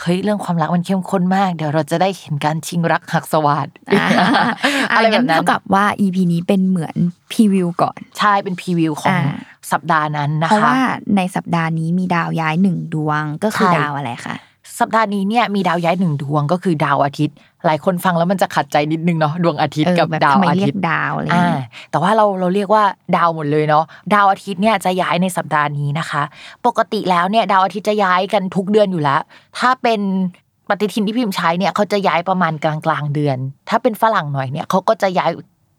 เฮ้ยเรื่องความรักมันเข้มข้นมาก เดี๋ยวเราจะได้เห็นการชิงรักหักสวัสดอ่าอะไรอ่าแบงั้บนนั้นเท่ากับว่า EP นี้เป็นเหมือนพรีวิวก่อนใช่เป็นพรีวิวของอ่าสัปดาห์นั้นนะเพราะคะว่าในสัปดาห์นี้มีดาวย้ายหนึ่งดวงก็คือใช่ดาวอะไรคะสัปดาห์นี้เนี่ยมีดาวย้ายหนึ่งดวงก็คือดาวอาทิตย์ หลายคนฟังแล้วมันจะขัดใจนิดนึงเนาะดวงอาทิตย์เออกับแบบดาวทำไมอาเรียทิตกย์ดาวอะไรอ่าเงี้ยแต่ว่าเราเราเรียกว่าดาวหมดเลยเนาะดาวอาทิตย์เนี่ยจะย้ายในสัปดาห์นี้นะคะ ปกติแล้วเนี่ยดาวอาทิตย์จะย้ายกันทุกเดือนอยู่แล้ว ถ้าเป็นปฏิทินที่พิมพ์ใช้เนี่ยเขาจะย้ายประมาณกลางกลางๆเดือน ถ้าเป็นฝรั่งหน่อยเนี่ยเขาก็จะย้าย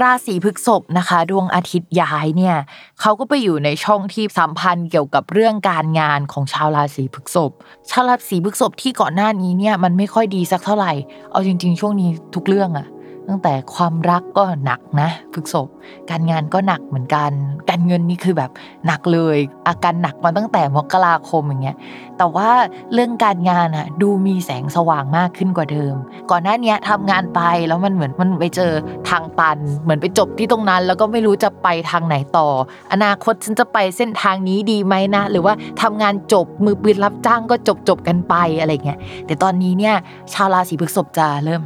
ราศีพฤษภนะคะ ดวงอาทิตย์ย้ายเนี่ยเขาก็ไปอยู่ในช่องที่สัมพันธ์เกี่ยวกับเรื่องการงานของชาวราศีพฤษภชาวราศีพฤษภที่ก่อนหน้านี้เนี่ยมันไม่ค่อยดีสักเท่าไหร่ เอาจริง ๆ ช่วงนี้ทุกเรื่องอะ ตั้งแต่ความรักก็หนักนะพฤษภการงานก็หนักเหมือนกัน การเงินนี่คือแบบหนักเลย อาการหนักมาตั้งแต่มกราคมอย่างเงี้ยแต่ว่าเรื่องการงานอะดูมีแสงสว่างมากขึ้นกว่าเดิม ก่อนหน้านี้ยทำงานไปแล้วมันเหมือนมันไปเจอทางตัน เหมือนไปจบที่ตรงนั้น แล้วก็ไม่รู้จะไปทางไหนต่อ อนาคตฉันจะไปเส้นทางนี้ดีไหมนะ หรือว่าทำงานจบมือปืนรับจ้างก็จบจบกันไปอะไรเงี้ยแต่ตอนนี้เนี่ยชาวราศีพฤษภจะเริ่ม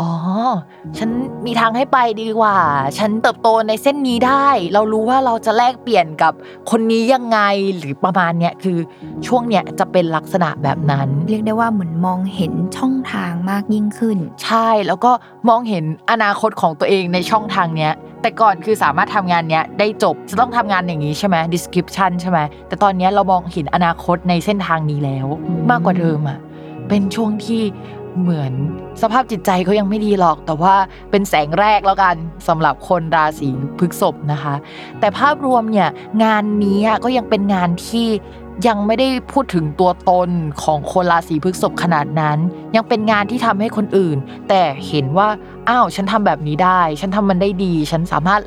อ๋อ ฉันมีทางให้ไปดีกว่า ฉันเติบโตในเส้นนี้ได้ เรารู้ว่าเราจะแลกเปลี่ยนกับคนนี้ยังไงหรือประมาณเนี้ยคือช่วงเนี้ยจะเป็นลักษณะแบบนั้น เรียกได้ว่าเหมือนมองเห็นช่องทางมากยิ่งขึ้น ใช่แล้วก็มองเห็นอนาคตของตัวเองในช่องทางเนี้ยแต่ก่อนคือสามารถทำงานเนี้ยได้จบจะต้องทำงานอย่างนี้ใช่ไหม description ใช่ไหมแต่ตอนเนี้ยเรามองเห็นอนาคตในเส้นทางนี้แล้วอืมมากกว่าเดิมอะเป็นช่วงที่ เหมือนสภาพจิตใจเขายังไม่ดีหรอก แต่ว่าเป็นแสงแรกแล้วกันสำหรับคนราศีพฤษภนะคะ แต่ภาพรวมเนี่ยงานนี้ก็ยังเป็นงานที่ยังไม่ได้พูดถึงตัวตนของคนราศีพฤษภขนาดนั้น ยังเป็นงานที่ทำให้คนอื่น แต่เห็นว่าอ้าวฉันทำแบบนี้ได้ ฉันทำมันได้ดี ฉันสามารถ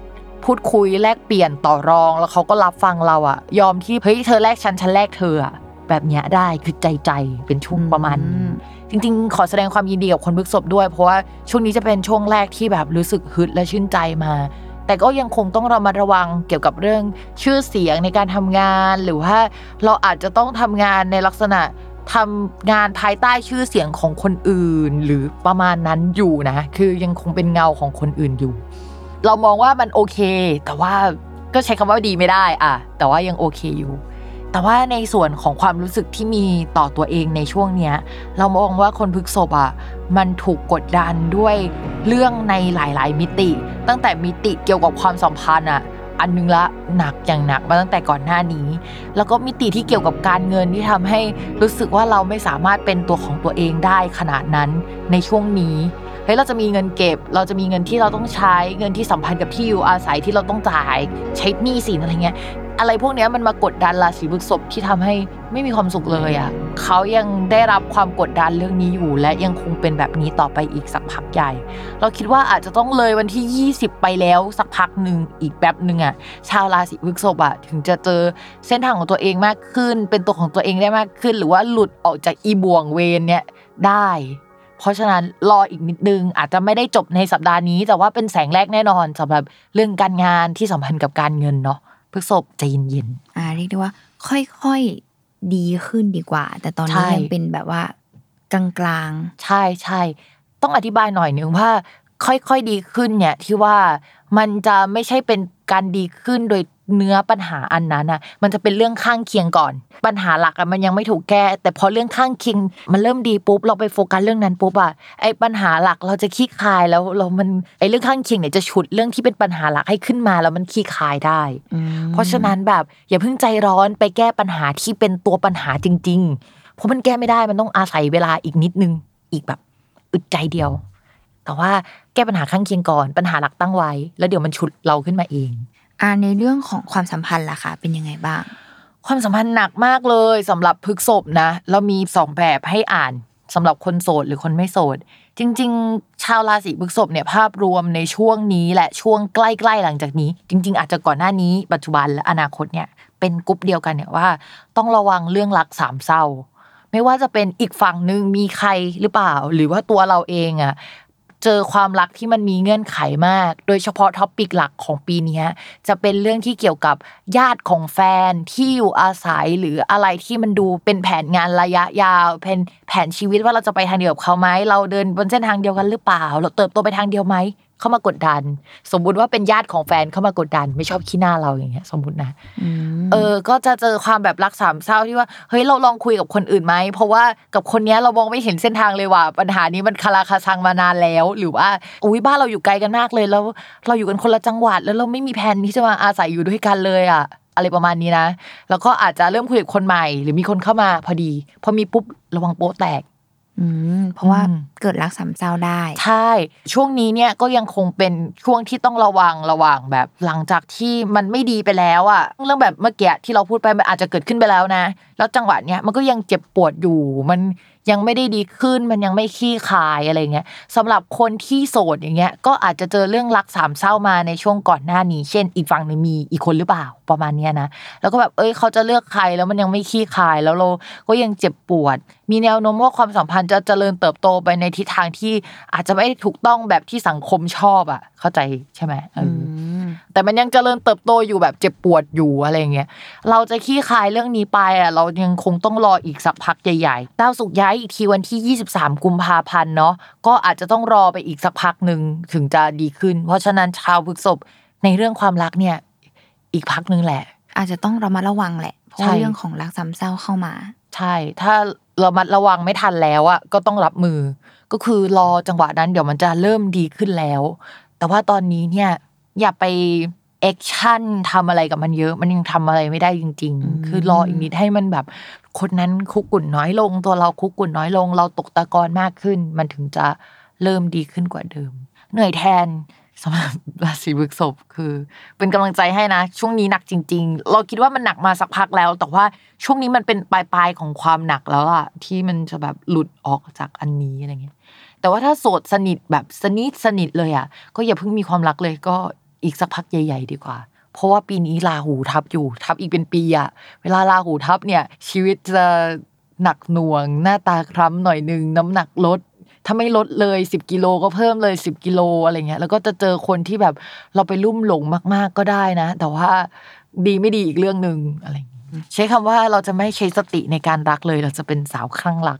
พูดคุยแลกเปลี่ยนต่อรองแล้วเขาก็รับฟังเราอะยอมที่เฮ้ยเธอแลกฉันฉันแลกเธออะแบบเนี้ยได้คือใจใจเป็นช่วงประมาณ จริงๆ ขอแสดงความยินดีกับคนพฤกษบด้วย เพราะว่าช่วงนี้จะเป็นช่วงแรกที่แบบรู้สึกฮึดและชื่นใจมา แต่ก็ยังคงต้องระมัดระวังเกี่ยวกับเรื่องชื่อเสียงในการทำงาน หรือว่าเราอาจจะต้องทำงานในลักษณะทำงานภายใต้ชื่อเสียงของคนอื่น หรือประมาณนั้นอยู่นะ คือยังคงเป็นเงาของคนอื่นอยู่ เรามองว่ามันโอเค แต่ว่าก็ใช้คำว่าดีไม่ได้อะแต่ว่ายังโอเคอยู่ แต่ว่าในส่วนของความรู้สึกที่มีต่อตัวเองในช่วงเนี้ย เรามองว่าคนพฤกษบอะมันถูกกดดันด้วยเรื่องในหลาย ๆ มิติ ตั้งแต่มิติเกี่ยวกับความสัมพันธ์อะอันนึงละหนักอย่างหนักมาตั้งแต่ก่อนหน้านี้ แล้วก็มิติที่เกี่ยวกับการเงินที่ทำให้รู้สึกว่าเราไม่สามารถเป็นตัวของตัวเองได้ขนาดนั้นในช่วงนี้เฮ้ยเราจะมีเงินเก็บ เราจะมีเงินที่เราต้องใช้เงินที่สัมพันธ์กับที่อยู่อาศัยที่เราต้องจ่ายใช้หนี้สินอะไรเงี้ย อะไรพวกเนี้ยมันมากดดันราศีพฤษภที่ทำให้ไม่มีความสุขเลยอะ่ะเขายังได้รับความกดดันเรื่องนี้อยู่ และยังคงเป็นแบบนี้ต่อไปอีกสักพักใหญ่ เราคิดว่าอาจจะต้องเลยวันที่ 20 ไปแล้วสักพักหนึ่งอีกแป๊บหนึ่งอะ่ะชาวราศีพฤษภอะถึงจะเจอเส้นทางของตัวเองมากขึ้น เป็นตัวของตัวเองได้มากขึ้น หรือว่าหลุดออกจากอีบ่วงเวรเนี่ยได้ เพราะฉะนั้นรออีกนิดนึง อาจจะไม่ได้จบในสัปดาห์นี้ แต่ว่าเป็นแสงแรกแน่นอนสำหรับเรื่องการงานที่สัมพันธ์กับการเงินเนาะ พฤษภใจเย็นอ่าเรียกได้ว่า ค่อยๆดีขึ้นดีกว่า แต่ตอนนี้ใช่ยังเป็นแบบว่ากลางๆ ใช่ใช่ต้องอธิบายหน่อยนึงว่า ค่อยๆดีขึ้นเนี่ยที่ว่ามันจะไม่ใช่เป็น การดีขึ้นโดยเนื้อปัญหาอันนั้นนะมันจะเป็นเรื่องข้างเคียงก่อน ปัญหาหลักอะมันยังไม่ถูกแก้ แต่พอเรื่องข้างเคียง มันเริ่มดีปุ๊บเราไปโฟกัสเรื่องนั้นปุ๊บอะไอปัญหาหลักเราจะขี้คายแล้วเรา มันไอเรื่องข้างเคียงเนี่ยจะฉุดเรื่องที่เป็นปัญหาหลักให้ขึ้นมาแล้วมันขี้คายได้ๆอืมเพราะฉะนั้นแบบอย่าเพิ่งใจร้อนไปแก้ปัญหาที่เป็นตัวปัญหาจริง ๆ เพราะมันแก้ไม่ได้มันต้องอาศัยเวลาอีกนิดนึงอีกแบบอึดใจเดียว แต่ว่าแก้ปัญหาข้างเคียงก่อนปัญหาหลักตั้งไว้ แล้วเดี๋ยวมันฉุดเราขึ้นมาเองอ่าในเรื่องของความสัมพันธ์ล่ะคะเป็นยังไงบ้าง ความสัมพันธ์หนักมากเลยสำหรับพฤกษบนะ เรามีสองแบบให้อ่านสำหรับคนโสดหรือคนไม่โสด จริง ๆ ชาวราศีพฤษภเนี่ยภาพรวมในช่วงนี้และช่วงใกล้ๆหลังจากนี้ จริง ๆ อาจจะก่อนหน้านี้ปัจจุบันและอนาคตเนี่ยเป็นกลุ่มเดียวกันเนี่ยว่า ต้องระวังเรื่องรักสามเศร้าไม่ว่าจะเป็นอีกฝั่งหนึ่งมีใครหรือเปล่า หรือว่าตัวเราเองอะ เจอความรักที่มันมีเงื่อนไขมาก โดยเฉพาะท็อปิกหลักของปีนี้จะเป็นเรื่องที่เกี่ยวกับญาติของแฟนที่อยู่อาศัยหรืออะไรที่มันดูเป็นแผนงานระยะยาวเป็นแผนชีวิตว่าเราจะไปทางเดียวกับเขาไหมเราเดินบนเส้นทางเดียวกันหรือเปล่า เราเติบโตไปทางเดียวไหม เข้ามากดดัน สมมุติว่าเป็นญาติของแฟนเข้ามากดดัน ไม่ชอบขี้หน้าเราอย่างเงี้ย สมมตินะอืมเออ ก็จะเจอความแบบรักสามเศร้าที่ว่าเฮ้ยเราลองคุยกับคนอื่นไหมเพราะว่ากับคนเนี้ยเรามองไม่เห็นเส้นทางเลยว่ะปัญหานี้มันคาราคาซังมานานแล้ว หรือว่าอุ้ยบ้านเราอยู่ไกลกันมากเลยแล้วเราอยู่กันคนละจังหวัด แล้วเราไม่มีแผนที่จะมาอาศัยอยู่ด้วยกันเลยอะอะไรประมาณนี้นะ แล้วก็อาจจะเริ่มคุยกับคนใหม่ หรือมีคนเข้ามาพอดี พอมีปุ๊บระวังโป๊ะแตกอืม เพราะว่าอืมเกิดรักสามเศร้าได้ ใช่ ช่วงนี้เนี่ยก็ยังคงเป็นช่วงที่ต้องระวังระวังแบบ หลังจากที่มันไม่ดีไปแล้วอะเรื่องแบบเมื่อกี้ที่เราพูดไปมันอาจจะเกิดขึ้นไปแล้วนะ แล้วจังหวะเนี้ยมันก็ยังเจ็บปวดอยู่มัน ยังไม่ได้ดีขึ้นมันยังไม่ขี้คายอะไรเงี้ยสำหรับคนที่โสดอย่างเงี้ยก็อาจจะเจอเรื่องรักสามเศร้ามาในช่วงก่อนหน้านี้ เช่น อีกฝั่งนึงมีอีกคนหรือเปล่าประมาณเนี้ยนะแล้วก็แบบเอ้ยเขาจะเลือกใครแล้วมันยังไม่ขี้คายแล้วเราก็ยังเจ็บปวด มีแนวโน้มว่าความสัมพันธ์จะเจริญเติบโตไปในทิศทางที่อาจจะไม่ถูกต้องแบบที่สังคมชอบอะ เข้าใจใช่ไหมเอออม แต่มันยังเจริญเติบโตอยู่แบบเจ็บปวดอยู่อะไรเงี้ยเราจะขี้คายเรื่องนี้ไปอะเรายังคงต้องรออีกสักพักใหญ่ๆดาวสุกร์ย้ายอีกทีวันที่ 23 กุมภาพันธ์เนาะก็อาจจะต้องรอไปอีกสักพักหนึ่งถึงจะดีขึ้น เพราะฉะนั้นชาวพฤษภในเรื่องความรักเนี่ย อีกพักหนึงแหละ อาจจะต้องระมัดระวังแหละเพราะใช่ว่าเรื่องของรักสามเศร้าเข้ามา ใช่ ถ้าเรามัดระวังไม่ทันแล้วอะก็ต้องรับมือ ก็คือรอจังหวะนั้นเดี๋ยวมันจะเริ่มดีขึ้นแล้ว แต่ว่าตอนนี้เนี่ย อย่าไปแอคชั่นทำอะไรกับมันเยอะ มันยังทำอะไรไม่ได้จริงอืมๆคือรออีกนิดให้มันแบบ คนนั้นคุกกุ่นน้อยลง ตัวเราคุกกุ่นน้อยลง เราตกตะกอนมากขึ้น มันถึงจะเริ่มดีขึ้นกว่าเดิม เหนื่อยแทนสำหรับราศีพฤษภคือ เป็นกำลังใจให้นะ ช่วงนี้หนักจริง ๆ เราคิดว่ามันหนักมาสักพักแล้ว แต่ว่าช่วงนี้มันเป็นปลายๆของความหนักแล้วอะที่มันจะแบบหลุดออกจากอันนี้อะไรเงี้ยแต่ว่าถ้าโสดสนิทแบบสนิทสนิทเลยอะก็อย่าเพิ่งมีความรักเลยก็ อีกสักพักใหญ่ ๆ ดีกว่า เพราะว่าปีนี้ราหูทับอยู่ ทับอีกเป็นปีอะเวลาราหูทับเนี่ย ชีวิตจะหนักหน่วง หน้าตาคล้ำหน่อยหนึ่งน้ำหนักลดถ้าไม่ลดเลยสิบกิโลก็เพิ่มเลยสิบกิโลอะไรเงี้ยแล้วก็จะเจอคนที่แบบเราไปลุ่มหลงมาก ๆก็ได้นะ แต่ว่าดีไม่ดีอีกเรื่องหนึ่งอะไรอย่างงี้ใช้คำว่าเราจะไม่ใช้สติในการรักเลย เราจะเป็นสาวคลั่งรัก